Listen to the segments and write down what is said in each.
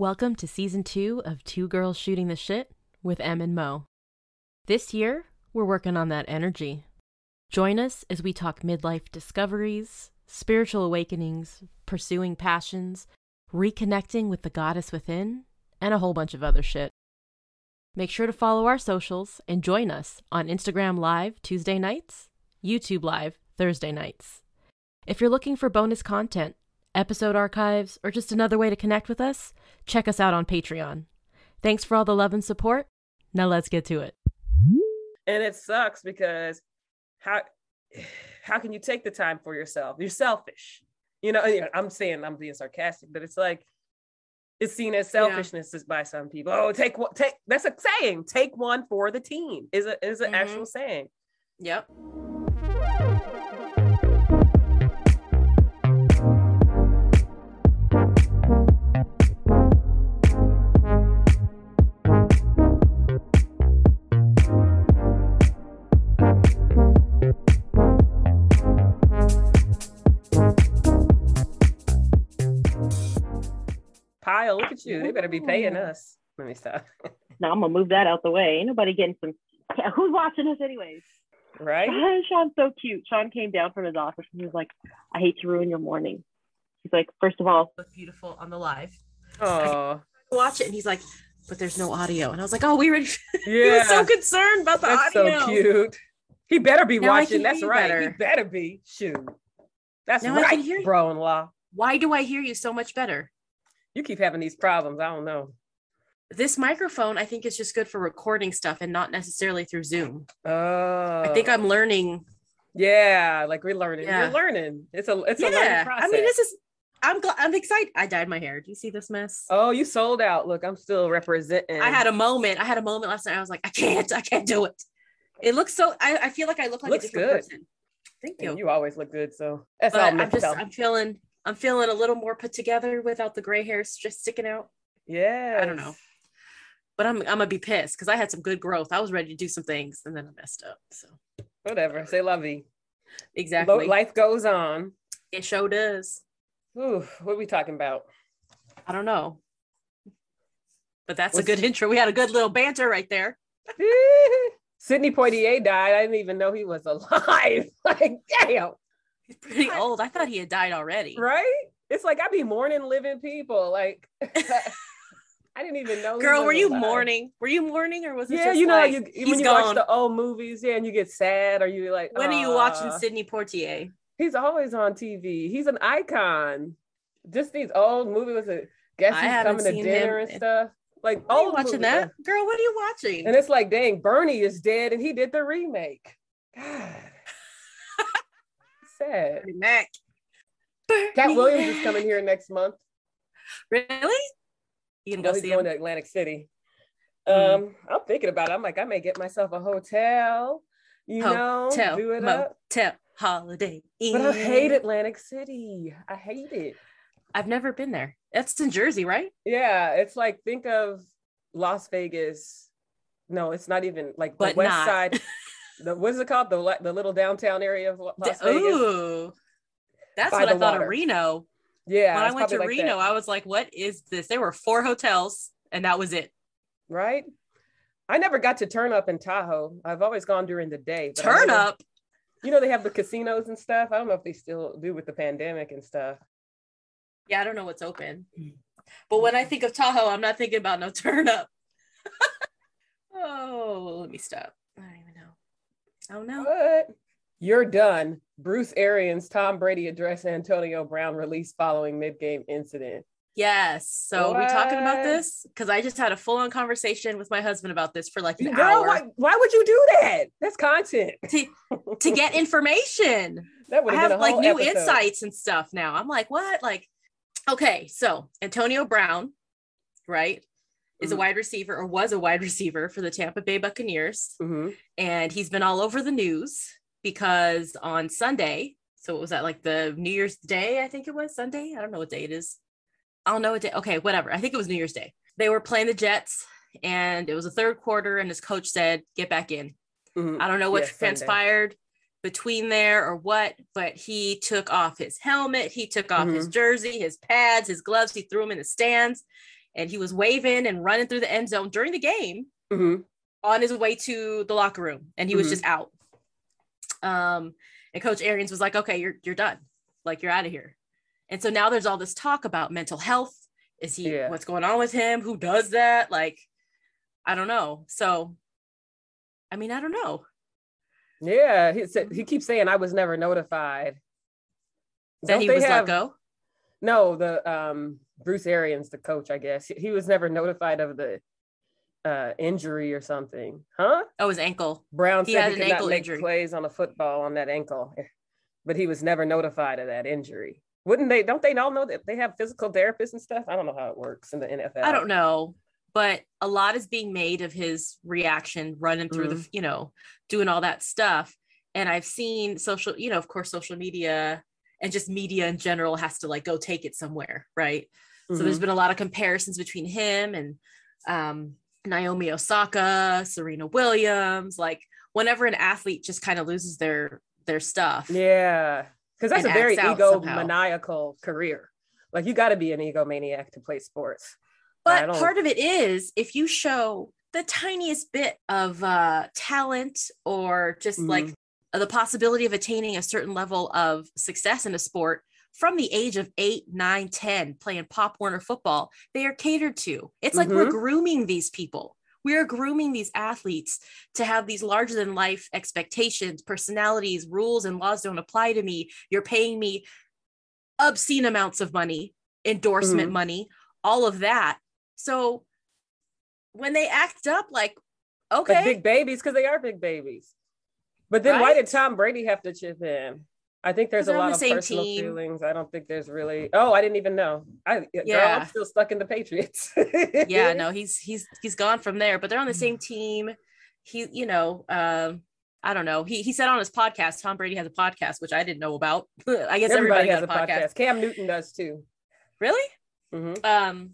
Welcome to season two of Two Girls Shooting the Shit with Em and Mo. This year, we're working on that energy. Join us as we talk midlife discoveries, spiritual awakenings, pursuing passions, reconnecting with the goddess within, and a whole bunch of other shit. Make sure to follow our socials and join us on Instagram Live Tuesday nights, YouTube Live Thursday nights. If you're looking for bonus content, episode archives, or just another way to connect with us, check us out on Patreon. Thanks for all the love and support. Now let's get to it. and it sucks because how how can you take the time for yourself you're selfish you know i'm saying i'm being sarcastic but it's like it's seen as selfishness yeah. by some people oh take one take that's a saying take one for the team is a is an mm-hmm. actual saying yep Kyle, look at you. They better be paying us. Let me stop. now I'm gonna move that out the way. Ain't nobody getting some. Who's watching us anyways? Right. Sean's so cute. Sean came down from his office and he was like, "I hate to ruin your morning." He's like, first of all, look beautiful on the live. Oh, watch it, and he's like, "But there's no audio." And I was like, "Oh, we already." Yeah. he was so concerned about the That's audio. so cute. He better be now watching. That's right. Better. He better be. Shoot. That's now right, bro-in-law. Why do I hear you so much better? You keep having these problems. I don't know. This microphone, I think, is just good for recording stuff and not necessarily through Zoom. Oh. I think oh. I'm learning. Yeah, like we're learning. Yeah. We're learning. It's a it's yeah. a learning process. I mean, this is I'm glad I'm excited. I dyed my hair. Do you see this mess? Oh, you sold out. Look, I'm still representing. I had a moment. I had a moment last night. I was like, I can't, I can't do it. It looks so I, I feel like I look like Looks a different good. person. Thank you. And you always look good. So that's but all I'm just I'm feeling I'm feeling a little more put together without the gray hairs just sticking out. Yeah. I don't know. But I'm I'm gonna be pissed because I had some good growth. I was ready to do some things and then I messed up. So whatever. Say lovey. Exactly. Life goes on. It sure does. Ooh, what are we talking about? I don't know. But that's What's... a good intro. We had a good little banter right there. Sidney Poitier died. I didn't even know he was alive. like, damn. He's pretty old. I thought he had died already. Right? It's like I'd be mourning living people. Like I didn't even know. Girl, were you alive. mourning? Were you mourning, or was it? Yeah, you know, like, you, when you gone. watch the old movies, yeah, and you get sad, or you like. When are you watching Sidney Poitier? He's always on TV. He's an icon. Just these old movies with guess he's coming to dinner and stuff. Like, oh, watching that, girl. What are you watching? And it's like, dang, Bernie is dead, and he did the remake. God Bernie Mac. Katt Williams is coming here next month. Really? You can go see going him? to Atlantic City. Mm. Um, I'm thinking about it. I'm like, I may get myself a hotel. You hotel, know, do it motel, up. holiday. Inn. But I hate Atlantic City. I hate it. I've never been there. That's in Jersey, right? Yeah, it's like think of Las Vegas. No, it's not even like but the west not. side. the what's it called? The the little downtown area of Las Vegas. Ooh, that's what I thought water. of Reno. Yeah. When I went to like Reno, that. I was like, "What is this?" There were four hotels, and that was it. Right. I never got to turn up in Tahoe. I've always gone during the day. Turn up. You know they have the casinos and stuff. I don't know if they still do with the pandemic and stuff. Yeah, I don't know what's open. But when I think of Tahoe, I'm not thinking about no turn up. oh, let me stop. I don't even know. Oh no. What? You're done. Bruce Arians, Tom Brady address Antonio Brown release following mid-game incident. Yes. So what? we talking about this? Because I just had a full-on conversation with my husband about this for like an Girl, hour. Why, why would you do that? That's content. To, to get information. that would have been a whole lot like new episode. insights and stuff now. I'm like, what? Like, okay, so Antonio Brown, right? Is mm-hmm. a wide receiver or was a wide receiver for the Tampa Bay Buccaneers. Mm-hmm. And he's been all over the news because on Sunday, so was that like the New Year's Day, I think it was Sunday. I don't know what day it is. I don't know what day. Okay, whatever. I think it was New Year's Day. They were playing the Jets and it was a third quarter, and his coach said, Get back in. Mm-hmm. I don't know what yes, transpired. Sunday between there or what, but he took off his helmet, he took off mm-hmm. his jersey, his pads, his gloves, he threw them in the stands and he was waving and running through the end zone during the game Mhm. on his way to the locker room and he was Mhm. just out. Um, and Coach Arians was like, okay, you're you're done. Like you're out of here. And so now there's all this talk about mental health. Is he Yeah. what's going on with him? Who does that? Like, I don't know. So I mean, I don't know. Yeah, he said he keeps saying I was never notified. That Don't he was have- let go. No, the um Bruce Arians, the coach, I guess. He was never notified of the uh injury or something. Huh? Oh, his ankle. Brown He said had he an could not make injury. plays on the football on that ankle, but he was never notified of that injury. Wouldn't they? Don't they all know that they have physical therapists and stuff? I don't know how it works in the NFL. I don't know, but a lot is being made of his reaction running through Mm-hmm. the, you know, doing all that stuff. And I've seen social, you know, of course, social media and just media in general has to like go take it somewhere, right? So Mm-hmm. there's been a lot of comparisons between him and um, Naomi Osaka, Serena Williams. Like whenever an athlete just kind of loses their their stuff, Yeah, because that's a very acts out somehow. egomaniacal career. Like you got to be an egomaniac to play sports. But part of it is if you show the tiniest bit of uh, talent or just Mhm. like the possibility of attaining a certain level of success in a sport from the age of eight, nine, 10, playing Pop Warner football, they are catered to. It's like we're Mhm. grooming these people. We are grooming these athletes to have these larger than life expectations, personalities, rules, and laws don't apply to me. You're paying me obscene amounts of money, endorsement Mhm. money, all of that. So when they act up like, okay, Like big babies, because they are big babies. But then why did Tom Brady have to chip in? I think there's a lot of personal team. feelings. I don't think there's really. Oh, I didn't even know. I yeah, girl, I'm still stuck in the Patriots. yeah, no, he's he's he's gone from there, but they're on the same team. He, you know, um, I don't know. He he said on his podcast, Tom Brady has a podcast, which I didn't know about. I guess Everybody, everybody, has a got podcast. Cam Newton does too. Really? hmm um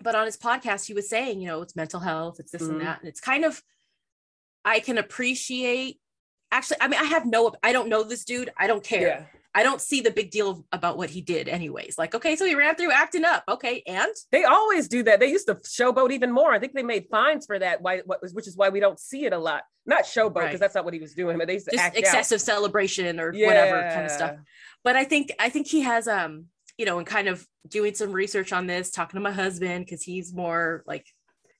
but on his podcast he was saying you know it's mental health it's this Mhm. and that and it's kind of i can appreciate actually i mean i have no i don't know this dude i don't care Yeah, i don't see the big deal about what he did anyways like okay so he ran through acting up okay and they always do that. They used to showboat even more. I think they made fines for that. Why? What, which is why we don't see it a lot. Not showboat because Right. that's not what he was doing, but they used to just act excessive celebration or out. whatever kind of stuff but i think i think he has um you know and kind of doing some research on this talking to my husband because he's more like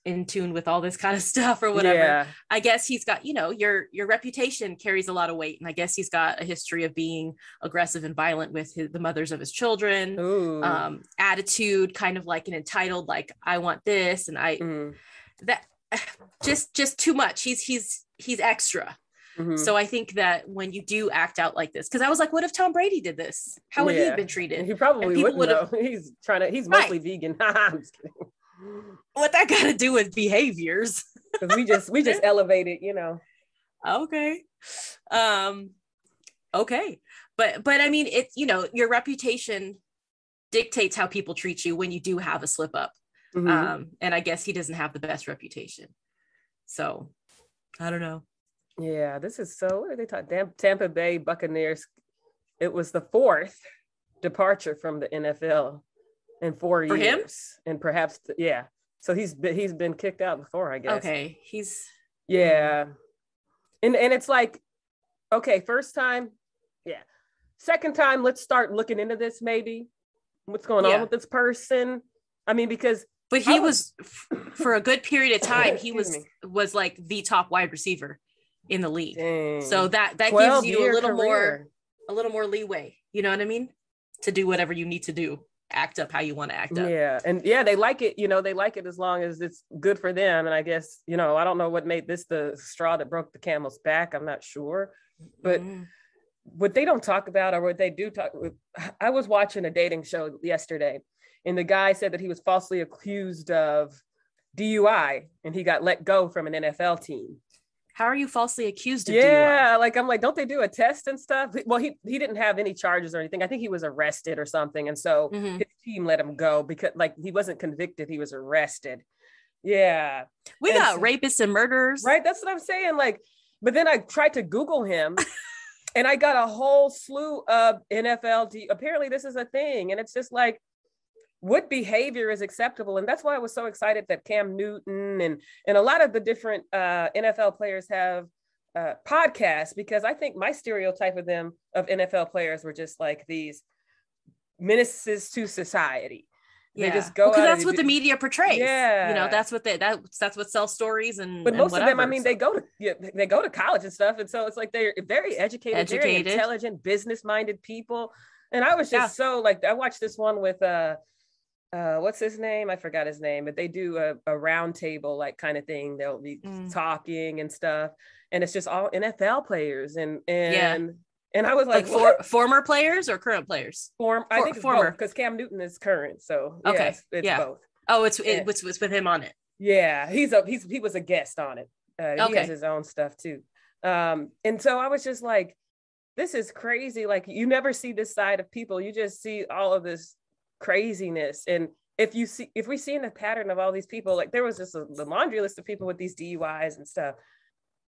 in tune with all this kind of stuff or whatever Yeah. I guess he's got, you know, your your reputation carries a lot of weight, and I guess he's got a history of being aggressive and violent with his, the mothers of his children. Ooh. Um, attitude, kind of like an entitled, like I want this, and I Mhm. that just just too much. He's he's he's extra. Mhm. So I think that when you do act out like this, because I was like, what if Tom Brady did this? How would he have been treated? he probably wouldn't know. He's trying to. He's Right. mostly vegan. I'm just kidding. What that got to do with behaviors? 'Cause we just we just elevated, you know. okay um okay but but i mean it's you know your reputation dictates how people treat you when you do have a slip up Mhm. um and i guess he doesn't have the best reputation so i don't know Yeah, this is so. What are they talking? Tampa Bay Buccaneers. It was the fourth departure from the NFL in four For him? years, and perhaps yeah. So he's been he's been kicked out before, I guess. okay he's Yeah, and and it's like, okay, first time, yeah. Second time, let's start looking into this. Maybe what's going Yeah. on with this person? I mean, because but he I was for a good period of time he was me. was like the top wide receiver in the league dang, so that that gives you a little more a little more leeway you know what i mean to do whatever you need to do act up how you want to act up Yeah, and yeah, they like it. You know, they like it as long as it's good for them. And I guess you know, I don't know what made this the straw that broke the camel's back. I'm not sure, but Mm. what they don't talk about or what they do talk. I was watching a dating show yesterday, and the guy said that he was falsely accused of DUI, and he got let go from an NFL team. How are you falsely accused of DUI? Yeah, like I'm like, don't they do a test and stuff? Well, he he didn't have any charges or anything. I think he was arrested or something, and so Mhm. his team let him go because like he wasn't convicted, he was arrested. Yeah, We And got so- rapists and murderers. right. That's what I'm saying. Like, but then I tried to Google him. And I got a whole slew of NFL. Apparently, this is a thing, and it's just like what behavior is acceptable and that's why i was so excited that cam newton and and a lot of the different uh, nfl players have uh, podcasts because i think my stereotype of them of nfl players were just like these menaces to society yeah. they just go because out that's what do- the media portrays. Yeah. you know that's what they that's that's what sells stories and. but and most of them i mean so- they go to yeah, they go to college and stuff and so it's like they're very educated, very Educated. intelligent business minded people and i was just so like i watched this one with uh uh what's his name i forgot his name but they do a, a round table like kind of thing they'll be Mm. talking and stuff and it's just all nfl players and and Yeah. and i was like like, for, former players or current players. form i think it's former. because cam newton is current so Okay, yes, it's yeah. both Oh, it's it was, was with him on it. Yeah, he's a he's he was a guest on it. Uh, He Okay. has his own stuff too. Um, and so I was just like, this is crazy. Like you never see this side of people. You just see all of this craziness. And if you see if we see in the pattern of all these people, like there was just a, the laundry list of people with these DUIs and stuff.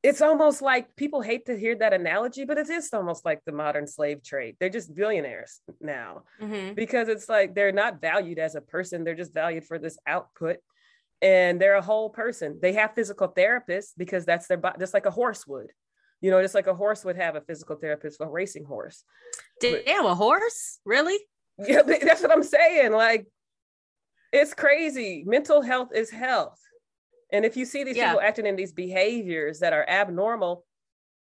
It's almost like people hate to hear that analogy, but it is almost like the modern slave trade. They're just billionaires now Mhm. because it's like they're not valued as a person they're just valued for this output and they're a whole person they have physical therapists because that's their body just like a horse would you know just like a horse would have a physical therapist for a racing horse Damn, a horse? Really? Yeah that's what i'm saying like it's crazy mental health is health and if you see these Yeah. people acting in these behaviors that are abnormal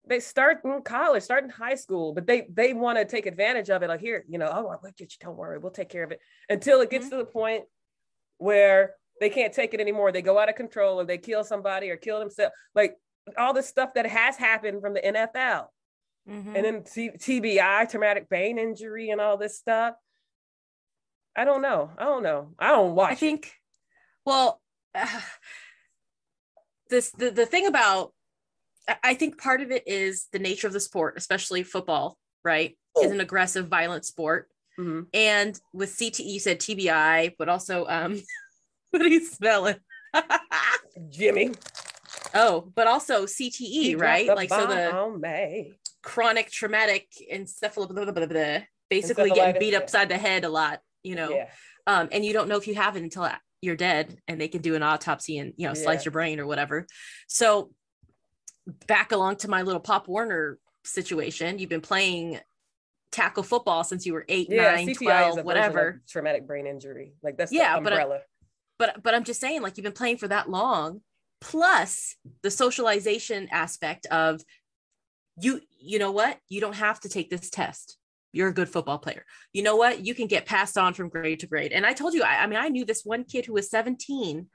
they start in college start in high school but they they want to take advantage of it like here you know oh we'll get you don't worry we'll take care of it until it gets Mhm. to the point where they can't take it anymore they go out of control or they kill somebody or kill themselves like all the stuff that has happened from the nfl Mhm. and then T- TBI, traumatic brain injury, and all this stuff. I don't know. I don't know. I don't watch. I think, well, this the, the thing about I- think part of it is the nature of the sport, especially football, right? Is Oh. an aggressive, violent sport. it. Mhm. And with CTE, you said TBI, but also um what are you smelling? Jimmy, oh, but also CTE, he right? Like so the chronic traumatic encephalo basically getting beat upside the head a lot, you know. Yeah. um, and you don't know if you have it until you're dead and they can do an autopsy and you know slice Yeah. your brain or whatever so back along to my little pop warner situation you've been playing tackle football since you were 8 Yeah. 9 CTI is 12 a whatever Traumatic brain injury. Like that's Yeah, the but I- umbrella. but but i'm just saying like you've been playing for that long plus the socialization aspect of you you know what you don't have to take this test you're a good football player you know what you can get passed on from grade to grade and i told you i, I mean i knew this one kid who was 17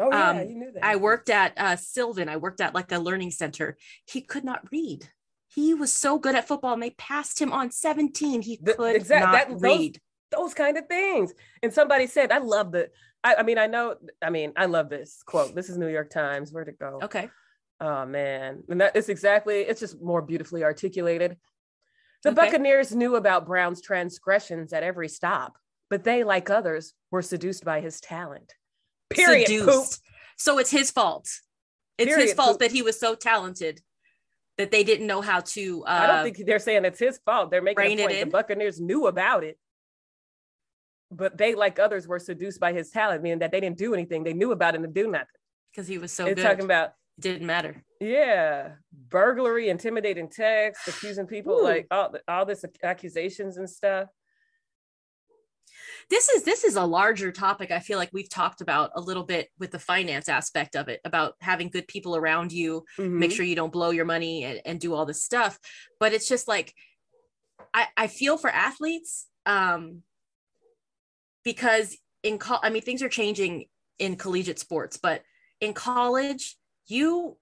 oh yeah, um, you knew that. I worked at uh, Sylvan. I worked at like a learning center. He could not read. He was so good at football, and they passed him on 17. He The- could exact- not that- those- read. those kind of things. And somebody said, I love the. I, I mean, I know. I mean, I love this quote. This is New York Times. Where to go? Okay. Oh man, and that is exactly. It's just more beautifully articulated. The Okay. Buccaneers knew about Brown's transgressions at every stop, but they, like others, were seduced by his talent. Period. Poop. Seduced. So it's his fault. It's his fault poop. that he was so talented that they didn't know how to. Uh, I don't think they're saying it's his fault. They're making a it point. The. Buccaneers knew about it, but they, like others, were seduced by his talent, meaning that they didn't do anything. They knew about it and do nothing. because he was so They're good. talking about it didn't matter. yeah, burglary, intimidating text, accusing people Ooh. like all all this accusations and stuff. this is this is a larger topic i feel like we've talked about a little bit with the finance aspect of it about having good people around you make Mhm. sure you don't blow your money and, and do all this stuff but it's just like i i feel for athletes um because in co- i mean things are changing in collegiate sports but in college you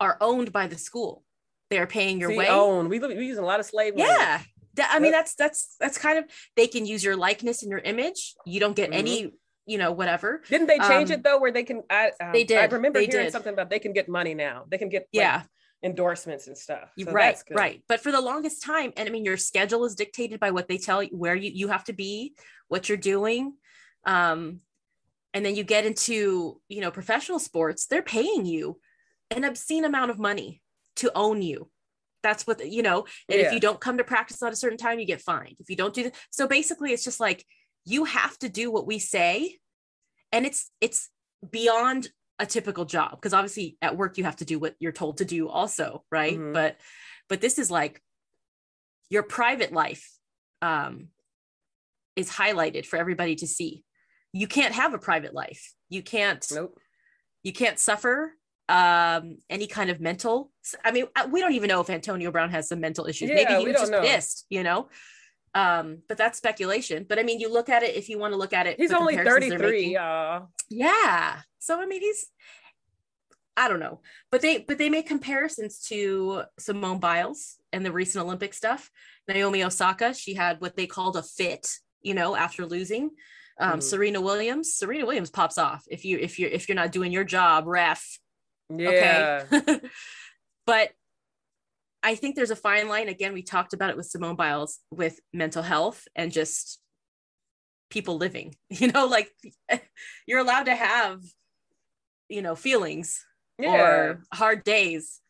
are owned by the school they're paying your See, way own. We we using a lot of slave. yeah That- i mean that's that's that's kind of they can use your likeness and your image you don't get Mhm. any you know whatever Didn't they change Um, it though, where they can? I, um, they did. I remember They hearing did. something about they can get money now. They can get like, yeah endorsements and stuff. So right right but for the longest time and i mean your schedule is dictated by what they tell you where you, you have to be what you're doing um and then you get into you know professional sports they're paying you an obscene amount of money to own you that's what you know and Yeah. if you don't come to practice at a certain time you get fined if you don't do that so basically it's just like you have to do what we say and it's it's beyond a typical job because obviously at work you have to do what you're told to do also right Mhm. but but this is like your private life um is highlighted for everybody to see you can't have a private life. You can't Nope. you can't suffer um any kind of mental i mean we don't even know if antonio brown has some mental issues. Maybe Yeah, he was don't just know. pissed you know? Um but that's speculation. But i mean you look at it if you want to look at it He's only 33, making- y'all. yeah. So i mean he's i don't know. But they but they make comparisons to simone biles and the recent olympic stuff. Naomi osaka she had what they called a fit you know after losing um Mhm. serena williams serena williams pops off if you if you're if you're not doing your job ref Yeah. okay but i think there's a fine line again we talked about it with simone biles with mental health and just people living you know like you're allowed to have you know feelings Yeah. or hard days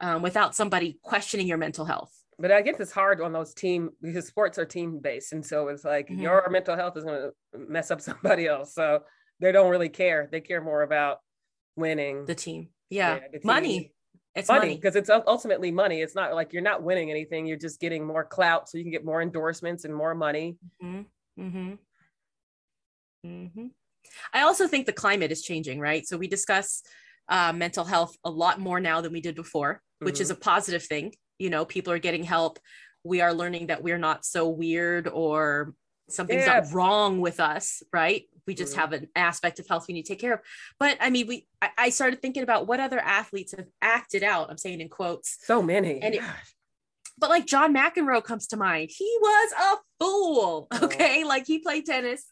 um, without somebody questioning your mental health but I guess it's hard on those team because sports are team based, and so it's like Mhm. your mental health is going to mess up somebody else. So they don't really care. They care more about winning. the team yeah, Yeah, the team. money it's money because it's ultimately money. It's not like you're not winning anything. You're just getting more clout, so you can get more endorsements and more money. Mm-hmm. Mm-hmm. I also think the climate is changing, right? So we discuss uh, mental health a lot more now than we did before, which is a positive thing. You know, people are getting help. We are learning that we're not so weird or something's Yeah. not wrong with us, right? We just have an aspect of health we need to take care of. But I mean, we I, I started thinking about what other athletes have acted out. I'm saying in quotes, So many. And it- but like John McEnroe comes to mind. He was a fool. Oh. Okay. Like he played tennis.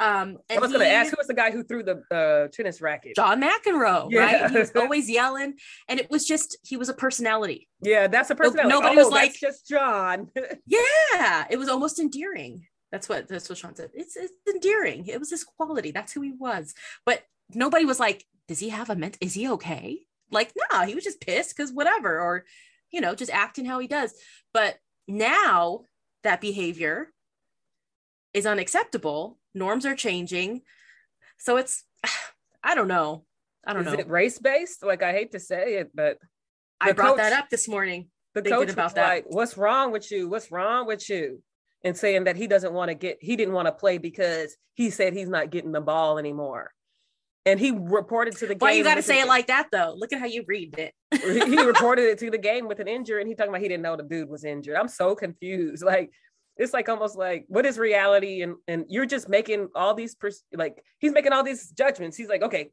Um, I was going to ask who was the guy who threw the uh, tennis racket? John McEnroe, Yeah. right? He was always yelling. And it was just, he was a personality. Yeah, that's a person. nobody oh, was like- just John. Yeah. It was almost endearing. That's what, that's what Sean said. It's, it's endearing. It was his quality. That's who he was. But nobody was like, does he have a ment? Is he okay? Like, nah, he was just pissed because whatever, or, you know, just acting how he does. But now that behavior is unacceptable. Norms are changing. So it's, I don't know. I don't Is know. Is it race based? Like I hate to say it, but I brought that up this morning. the coach about was that. like, "What's wrong with you? What's wrong with you?" And saying that he doesn't want to get, he didn't want to play because he said he's not getting the ball anymore. And he reported to the game. Why you got to say it like that though? Look at how you read it. he reported it to the game with an injury, and he talking about he didn't know the dude was injured. I'm so confused. Like it's like almost like what is reality, and and you're just making all these pers- like he's making all these judgments. He's like, okay,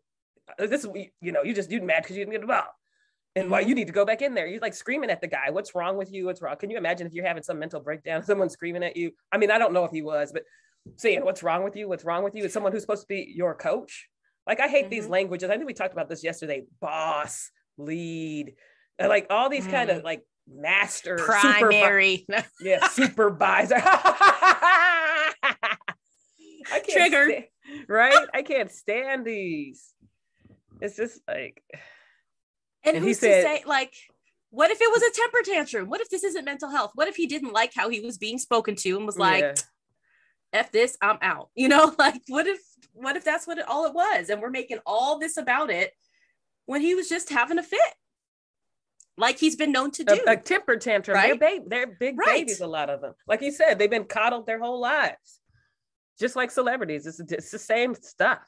uh, this is you know you just you mad because you didn't get the ball, and why you need to go back in there. You're like screaming at the guy. What's wrong with you? What's wrong? Can you imagine if you're having some mental breakdown, someone screaming at you? I mean, I don't know if he was, but saying what's wrong with you? What's wrong with you? It's someone who's supposed to be your coach. Like I hate these Mhm. languages. I think we talked about this yesterday. Boss, lead, and like all these kind of like master, supervi- Primary yeah, supervisor. I can't Triggered. sta- right? I can't stand these. It's just like And, And he who's said- to say, like, what if it was a temper tantrum? What if this isn't mental health? What if he didn't like how he was being spoken to and was like, yeah. F this, I'm out. You know, like, what if, what if that's what it, all it was? And we're making all this about it when he was just having a fit, like he's been known to do. a, a temper tantrum. Right? They're, ba- they're big Right. babies, a lot of them. Like you said, they've been coddled their whole lives, just like celebrities. It's, it's the same stuff.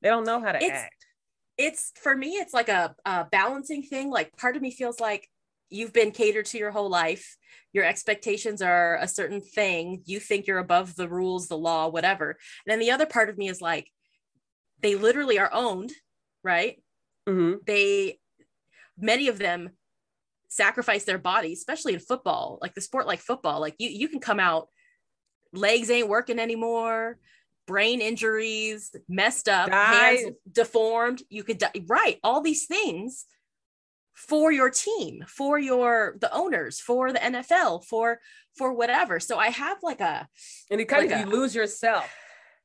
They don't know how to It's- act. it's for me it's like a, a balancing thing like part of me feels like you've been catered to your whole life your expectations are a certain thing you think you're above the rules the law whatever and then the other part of me is like they literally are owned right Mhm. they many of them sacrifice their bodies especially in football like the sport like football like you you can come out legs ain't working anymore brain injuries messed up hands deformed you could die right all these things for your team for your the owners for the NFL for for whatever. So i have like a And it kind Like of a- you lose yourself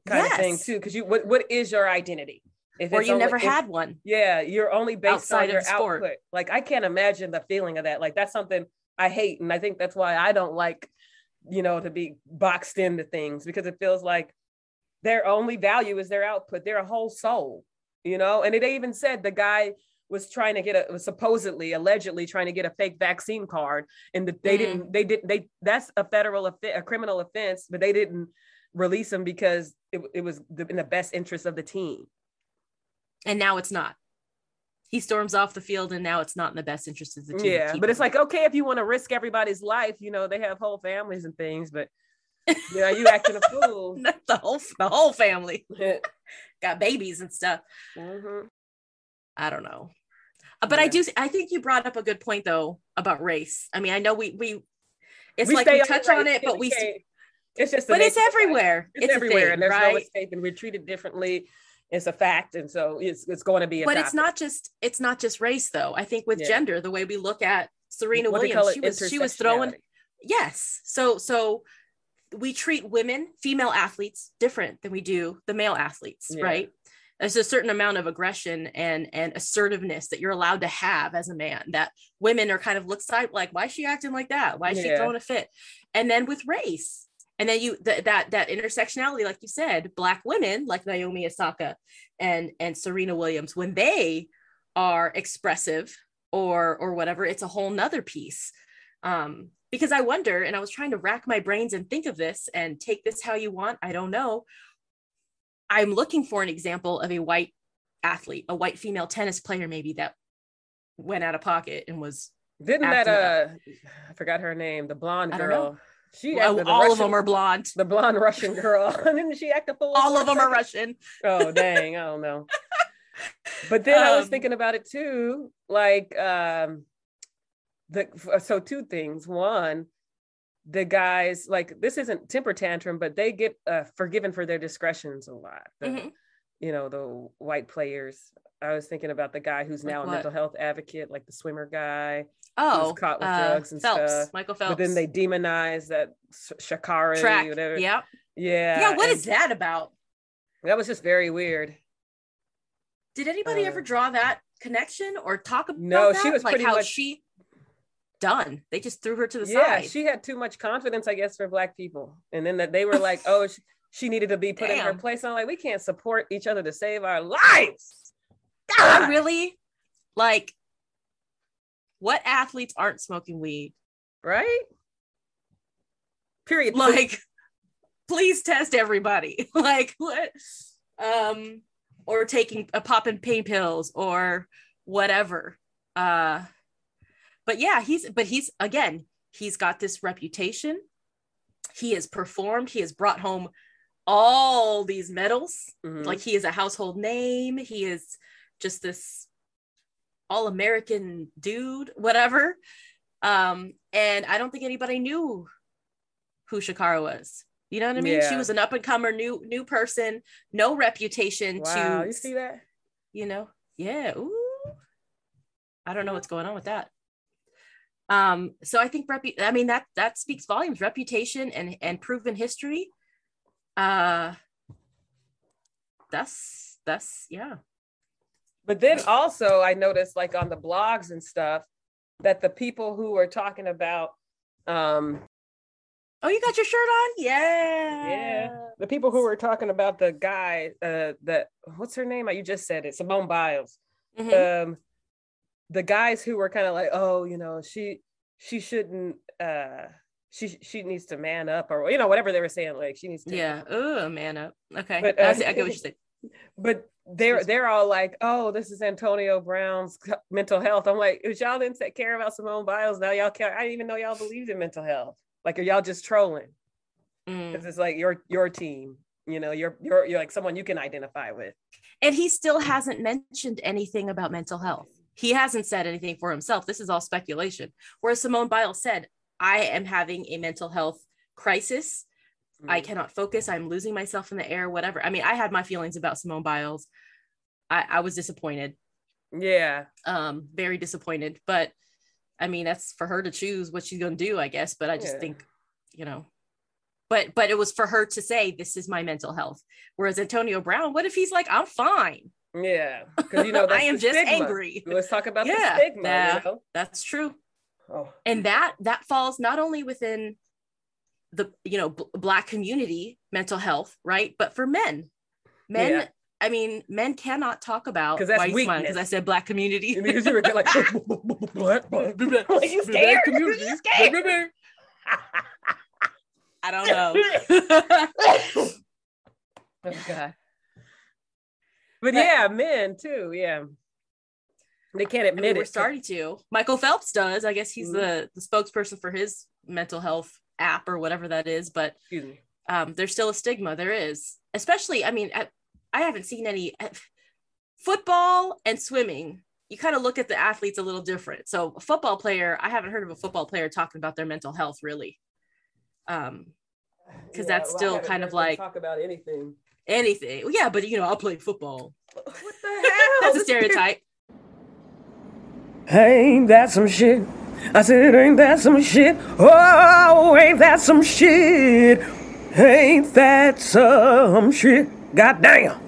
kind of thing too, because you what what is your identity? If or you only- never if- had one Yeah, you're only based Outside on your sport. output. Like I can't imagine the feeling of that. Like that's something I hate, and I think that's why I don't like, you know, to be boxed into things because it feels like their only value is their output. They're a whole soul, you know. And they even said the guy was trying to get a was supposedly allegedly trying to get a fake vaccine card and the, they Mm. didn't they didn't they that's a federal a criminal offense but they didn't release him because it, it was the, in the best interest of the team and now it's not. He storms off the field, and now it's not in the best interest of the team. yeah but it's him. like okay if you want to risk everybody's life you know they have whole families and things but you know you acting a fool the whole the whole family got babies and stuff. Mhm. I don't know. Uh, But I do I think you brought up a good point though about race. I mean, I know we we it's We like we touch on it, but we can't- it's just but it's nature of life. everywhere. it's, It's, everywhere thing, and there's right? no escape and we're treated differently it's a fact and so it's, it's going to be a but it's not just it's not just race though. I think with Yeah. gender, the way we look at Serena What Williams, she was she was throwing yes. So so we treat women, female athletes, different than we do the male athletes, Yeah. right? There's a certain amount of aggression and and assertiveness that you're allowed to have as a man that women are kind of look side like, why is she acting like that? Why is she throwing a fit? And then with race, and then you th- that that intersectionality, like you said, black women like Naomi Osaka and and Serena Williams, when they are expressive or or whatever, it's a whole nother piece. Um, because I wonder, and I was trying to rack my brains and think of this and take this how you want. I don't know. I'm looking for an example of a white athlete, a white female tennis player, maybe that went out of pocket and was Didn't that uh I forgot her name, the blonde I don't know. girl. She well, acted all of them are blonde. the blonde Russian girl. Didn't she act a fool? All of them are? Russian. Oh dang, I don't know. But then I was Um, thinking about it too, like um the so two things. One, the guys like this isn't temper tantrum, but they get uh, forgiven for their discretions a lot. The, Mhm. You know, the white players. I was thinking about the guy who's Like now what? a mental health advocate, like the swimmer guy. Oh, caught with uh, drugs and Phelps, stuff, Michael Phelps. But then they demonize that Sh- Sha'Carri, track. whatever. Yeah. Yeah. Yeah. What and is that about? that was just very weird. Did anybody Uh, ever draw that connection or talk about No, that? she was like pretty how much- she done. They just threw her to the yeah, side. Yeah, she had too much confidence, I guess, for black people. And then that they were like, oh, she, she needed to be put in her Damn. place. I'm like, we can't support each other to save our lives. I God! really like what athletes aren't smoking weed? right? Period. Like, please test everybody. like what? Um, or taking a popping pain pills or whatever. Uh but yeah, he's but he's again, he's got this reputation. He has performed, he has brought home all these medals. Mhm. like he is a household name he is just this all-american dude whatever. Um and i don't think anybody knew who sha'carri was. You know what i mean? Yeah. she was an up-and-comer new new person no reputation wow, to you see that? you know? Yeah ooh. i don't know what's going on with that. Um so i think repu- i mean that that speaks volumes. Reputation and and proven history. Uh that's that's yeah But then also, I noticed, like on the blogs and stuff, that the people who were talking about, um, oh you got your shirt on yeah Yeah. the people who were talking about the guy, uh, that what's her name? You just said it, Simone Biles. Mhm. um the guys who were kind of like oh you know she she shouldn't uh she she needs to man up or you know whatever they were saying like she needs to yeah oh man up okay But, I, uh, see, I get what you're saying but they're they're all like oh this is antonio brown's mental health. I'm like if y'all didn't take care about simone biles. Now y'all care i didn't even know y'all believed in mental health. Like are y'all just trolling? Mm. because it's like your your team you know you're you're you're like someone you can identify with. And he still hasn't mentioned anything about mental health. He hasn't said anything for himself. This is all speculation. Whereas simone biles said i am having a mental health crisis I Mm. cannot focus. I'm losing myself in the air, whatever. I mean, I had my feelings about Simone Biles. I, I was disappointed, yeah um, very disappointed. But I mean, that's for her to choose what she's going to do, I guess. But I just Yeah. think, you know, but but it was for her to say this is my mental health. Whereas Antonio Brown, what if he's like, I'm fine. yeah because you know that's I am just stigma. angry. let's talk about Yeah, the stigma yeah. you know? That's true. oh And that that falls not only within the you know b- black community mental health, right? But for men, men. Yeah. I mean, men cannot talk about 'Cause that's weakness. because I said black community. Because you were like, black, black. Like, you scared? You scared? I don't know. Oh god. But yeah, men too. Yeah. They can't I admit mean, it. we're starting to. Michael Phelps does. I guess he's Mhm. the, the spokesperson for his mental health app or whatever that is. But um, there's still a stigma. There is, especially. I mean, I, I haven't seen any uh, football and swimming. You kind of look at the athletes a little different. So, a football player, I haven't heard of a football player talking about their mental health really. Um, 'Cause that's still kind of like- talk about anything. anything. Yeah, but you know, I'll play football. What the hell? That's a stereotype. Ain't that some shit? I said, ain't that some shit? Oh, ain't that some shit? Ain't that some shit? Goddamn.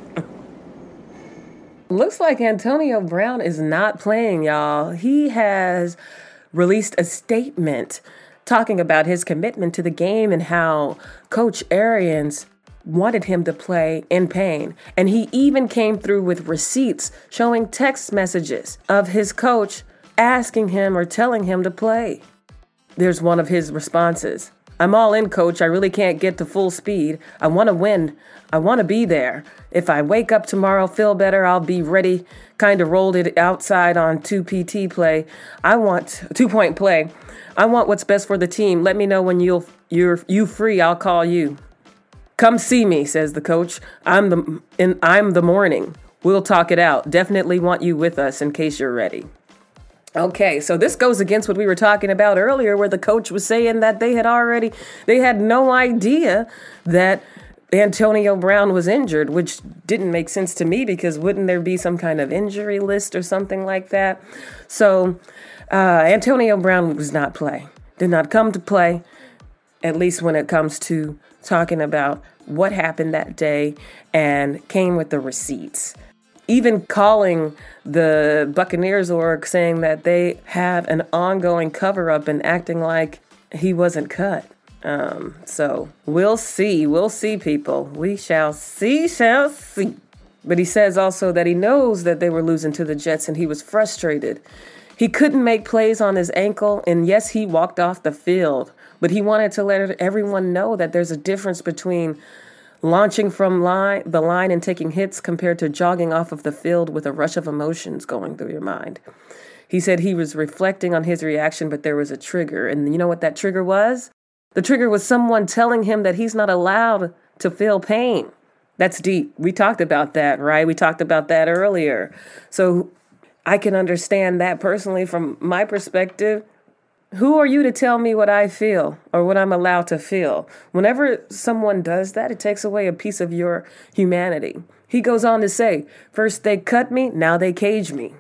Looks like Antonio Brown is not playing, y'all. He has released a statement talking about his commitment to the game and how Coach Arians wanted him to play in pain. And he even came through with receipts showing text messages of his coach asking him or telling him to play. There's one of his responses. I'm all in, coach. I really can't get to full speed. I want to win. I want to be there. If I wake up tomorrow, feel better, I'll be ready. Kind of rolled it outside on 2 PT play. I want two point play. I want what's best for the team. Let me know when you'll you're you free. I'll call you. Come see me, says the coach. I'm the in I'm the morning. We'll talk it out. Definitely want you with us in case you're ready. Okay, so this goes against what we were talking about earlier, where the coach was saying that they had already, they had no idea that Antonio Brown was injured, which didn't make sense to me because wouldn't there be some kind of injury list or something like that? So uh, Antonio Brown was not play, did not come to play, at least when it comes to talking about what happened that day and came with the receipts even calling the Buccaneers org saying that they have an ongoing cover up and acting like he wasn't cut. Um, so we'll see. We'll see, people. We shall see, shall see. But he says also that he knows that they were losing to the Jets and he was frustrated. He couldn't make plays on his ankle, and yes, he walked off the field, but he wanted to let everyone know that there's a difference between launching from line the line and taking hits compared to jogging off of the field with a rush of emotions going through your mind. He said he was reflecting on his reaction, but there was a trigger. And you know what that trigger was? The trigger was someone telling him that he's not allowed to feel pain. That's deep. We talked about that, right? We talked about that earlier. So I can understand that personally from my perspective. Who are you to tell me what I feel or what I'm allowed to feel? Whenever someone does that, it takes away a piece of your humanity. He goes on to say, First they cut me, now they cage me.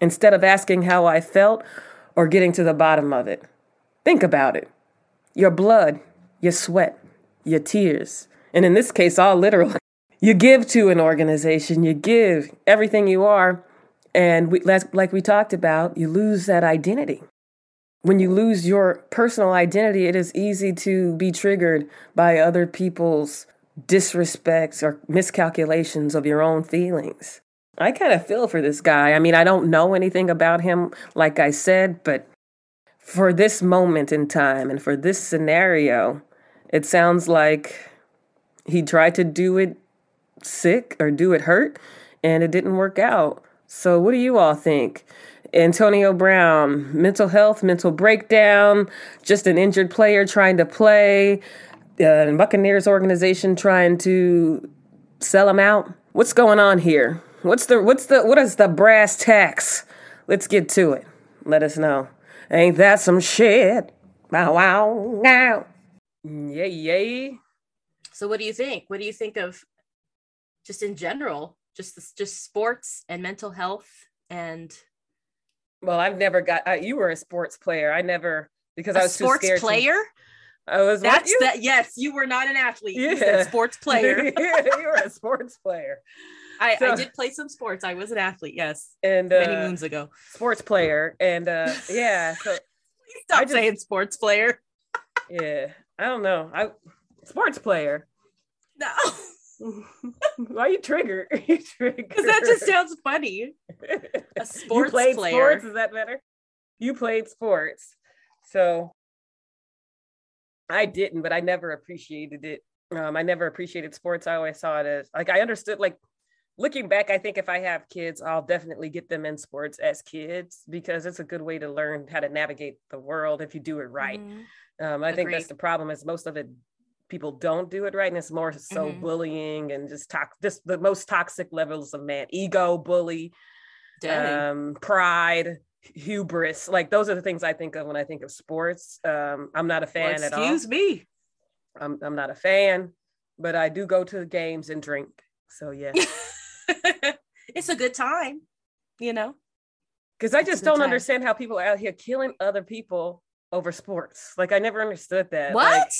Instead of asking how I felt or getting to the bottom of it. Think about it. Your blood, your sweat, your tears, and in this case, all literal. You give to an organization, you give everything you are, and we, like we talked about, you lose that identity when you lose your personal identity, it is easy to be triggered by other people's disrespects or miscalculations of your own feelings. I kind of feel for this guy. I mean, I don't know anything about him, like I said, but for this moment in time and for this scenario, it sounds like he tried to do it sick or do it hurt and it didn't work out. So, what do you all think? Antonio Brown, mental health, mental breakdown, just an injured player trying to play, uh, Buccaneers organization trying to sell him out. What's going on here? What's the what's the what is the brass tacks? Let's get to it. Let us know. Ain't that some shit? Wow, wow, wow. Yay, yay. So, what do you think? What do you think of just in general, just just sports and mental health and Well, I've never got. I, you were a sports player. I never because I a was too sports scared. to- player? I was. That's you? that. Yes, you were not an athlete. You Yeah. said sports player. you were a sports player I, I did play some sports. I was an athlete. Yes, and many uh, moons ago. sports player, and uh, yeah, so Stop I just- saying sports player. yeah, I don't know. I sports player. No, Why are you triggered? you triggered. because that just sounds funny. A sports you played player. sports. Is that better? You played sports, so I didn't, but I never appreciated it. Um, I never appreciated sports. I always saw it as like I understood. Like looking back, I think if I have kids, I'll definitely get them in sports as kids because it's a good way to learn how to navigate the world if you do it right. Mhm. Um, I think that's the problem is most of it people don't do it right, and it's more so Mhm. bullying and just talk just the most toxic levels of man ego, bully, um, pride, hubris. Like those are the things I think of when I think of sports. Um, I'm not a Well, fan at all. excuse me. I'm I'm not a fan, but I do go to the games and drink. So yeah, it's a good time, you know. because I just don't time. understand how people are out here killing other people over sports. Like I never understood that. What? Like,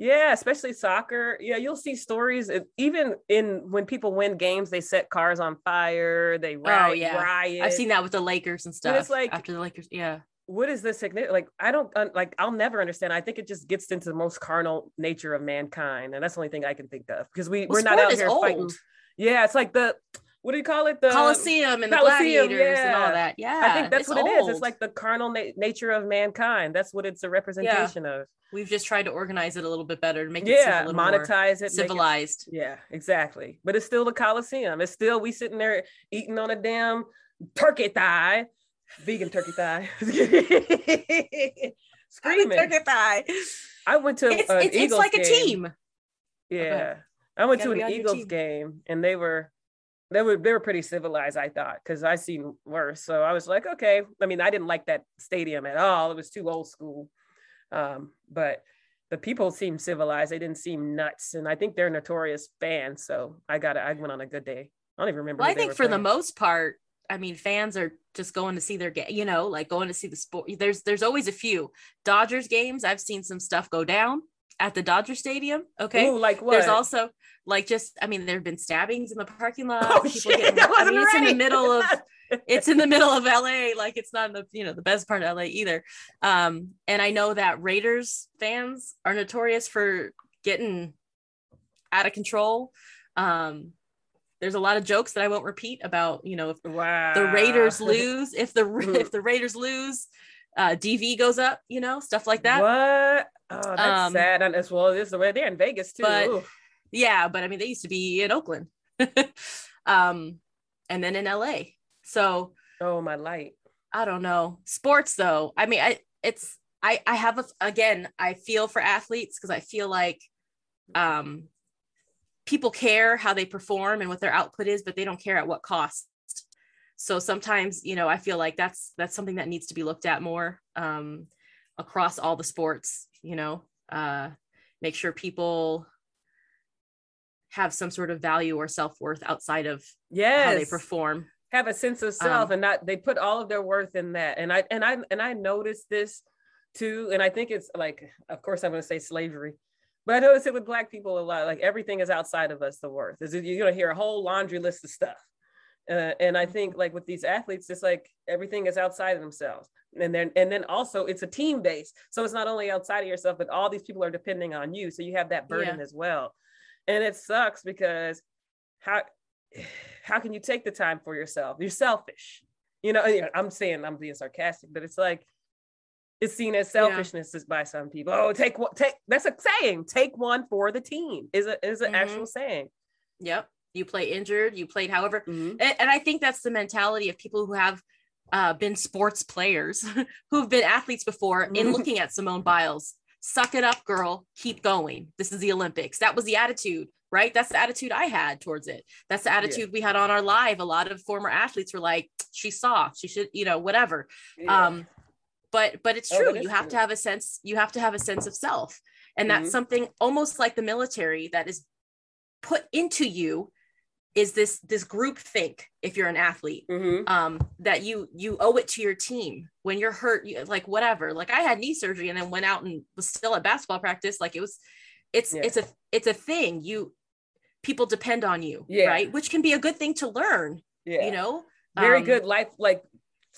Yeah, especially soccer. Yeah, you'll see stories even in when people win games, they set cars on fire, they oh, riot. Oh, yeah. riot. I've seen that with the Lakers and stuff. But it's like- after the Lakers, yeah. What is the significant? Like, I don't like. I'll never understand. I think it just gets into the most carnal nature of mankind, and that's the only thing I can think of because we Well, we're not out here old. fighting. Yeah, it's like the what do you call it? The Coliseum and the Coliseum, gladiators and all that. Yeah, I think that's it's what it is. It's like the carnal na- nature of mankind. That's what it's a representation of. we've just tried to organize it a little bit better to make it Yeah, seem a little more monetize it, make it civilized. Yeah, exactly. But it's still the Coliseum. It's still we sitting there eating on a damn turkey thigh, vegan turkey thigh, screaming. Turkey thigh. I went to It's, an it's, it's Eagles like a team. Yeah, I went to an be on your Eagles game, and they were. They were they were pretty civilized, I thought, because I seen worse. So I was like, okay. I mean, I didn't like that stadium at all. It was too old school. Um, but the people seemed civilized. They didn't seem nuts, and I think they're notorious fans. So I got I went on a good day. I don't even remember. Well, I think for the most part, I mean, fans are just going to see their game, you know, like going to see the sport. There's there's always a few Dodgers games. I've seen some stuff go down at the Dodger Stadium. Okay. Ooh, like what? There's also like just I mean, there have been stabbings in the parking lot. oh people shit! getting- I, mean, it's in the middle of it's in the middle of LA. Like it's not in the you know the best part of LA either. Um, and I know that Raiders fans are notorious for getting out of control. Um, there's a lot of jokes that I won't repeat about you know if wow. the Raiders lose, if the if the Raiders lose, uh, DV goes up, you know stuff like that. What? Oh, that's Um, sad. And as well, is the way they're in Vegas too. but- Yeah, but I mean they used to be in Oakland, um, and then in LA. So oh, my light. I don't know. Sports though. I mean, I it's I I have a again, I feel for athletes because I feel like um people care how they perform and what their output is, but they don't care at what cost. So sometimes, you know, I feel like that's that's something that needs to be looked at more um across all the sports, you know. Uh make sure people have some sort of value or self-worth outside of Yes. how they perform. have a sense of self Um, and not they put all of their worth in that and i and i and i noticed this too and i think it's like of course i'm going to say slavery but i notice it with black people a lot like everything is outside of us the worth is you're going to hear a whole laundry list of stuff uh, and i think like with these athletes it's like everything is outside of themselves. And then and then also it's a team base. So it's not only outside of yourself but all these people are depending on you. So you have that burden as well. And it sucks because how how can you take the time for yourself? You're selfish. You know i'm saying i'm being sarcastic but it's like it's seen as selfishness is by some people. Oh take one take that's a saying take one for the team is a is an Mhm. actual saying. Yep. You play injured, you played however Mhm. and, I think that's the mentality of people who have uh, been sports players who've been athletes before in Mhm. looking at Simone Biles. Suck it up, girl. Keep going. This is the Olympics. That was the attitude, right? That's the attitude I had towards it. That's the attitude we had on our live. A lot of former athletes were like, she's soft. She should, you know, whatever. Yeah. Um, but but it's Oh, true. that you have true. to have a sense. You have to have a sense of self, and that's Mhm. something almost like the military that is put into you is this this group think if you're an athlete Mhm. um that you you owe it to your team. When you're hurt you, like whatever. Like i had knee surgery and then went out and was still at basketball practice. Like it was it's Yeah. it's a it's a thing. You people depend on you Yeah. right? Which can be a good thing to learn yeah. you know? Very Um, good life like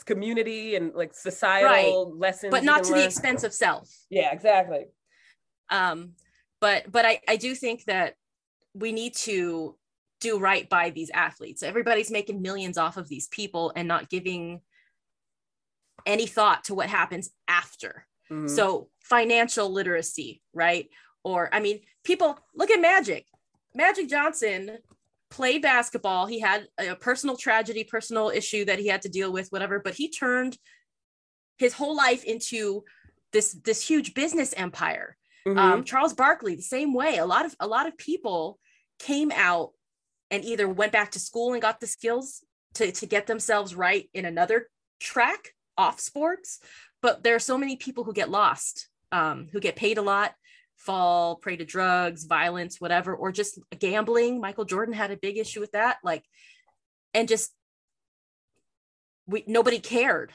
community and like societal lessons but not to the expense of self. Yeah exactly. Um, but but I, I do think that we need to do right by these athletes. Everybody's making millions off of these people and not giving any thought to what happens after. Mhm. So financial literacy, right? Or I mean, people look at Magic. Magic Johnson played basketball. He had a personal tragedy, personal issue that he had to deal with, whatever, but he turned his whole life into this this huge business empire. Mhm. Um, Charles Barkley, the same way. A lot of a lot of people came out and either went back to school and got the skills to, to get themselves right in another track off sports. But there are so many people who get lost, um, who get paid a lot, fall prey to drugs, violence, whatever, or just gambling. Michael Jordan had a big issue with that. Like, and just we nobody cared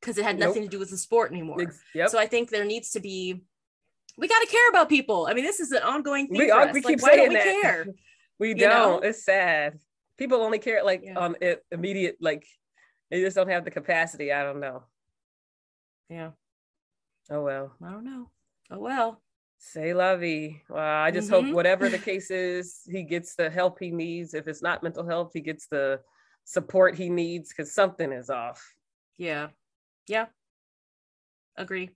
because it had Nope. nothing to do with the sport anymore. Yep. So I think there needs to be we got to care about people. I mean, this is an ongoing thing. we, for us. we Like, keep why saying don't we that. care? we don't. know? It's sad. People only care like Yeah. on it immediate, like they just don't have the capacity. I don't know. Yeah, Oh well. I don't know. Oh well. Say la vie. Well, I just hope Mhm. whatever the case is, he gets the help he needs. If it's not mental health, he gets the support he needs because something is off. Yeah, yeah. Agree.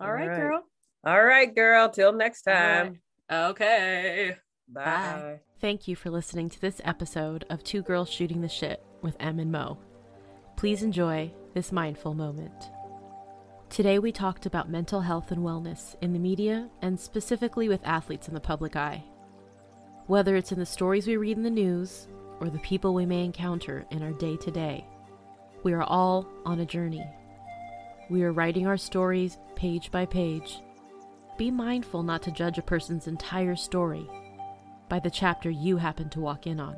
All All right, right. girl. All right, girl. Till next time. right. Okay. Bye. Bye. Thank you for listening to this episode of Two Girls Shooting the Shit with Em and Mo. Please enjoy this mindful moment. Today we talked about mental health and wellness in the media and specifically with athletes in the public eye. Whether it's in the stories we read in the news or the people we may encounter in our day to day, we are all on a journey. We are writing our stories page by page. Be mindful not to judge a person's entire story by the chapter you happen to walk in on.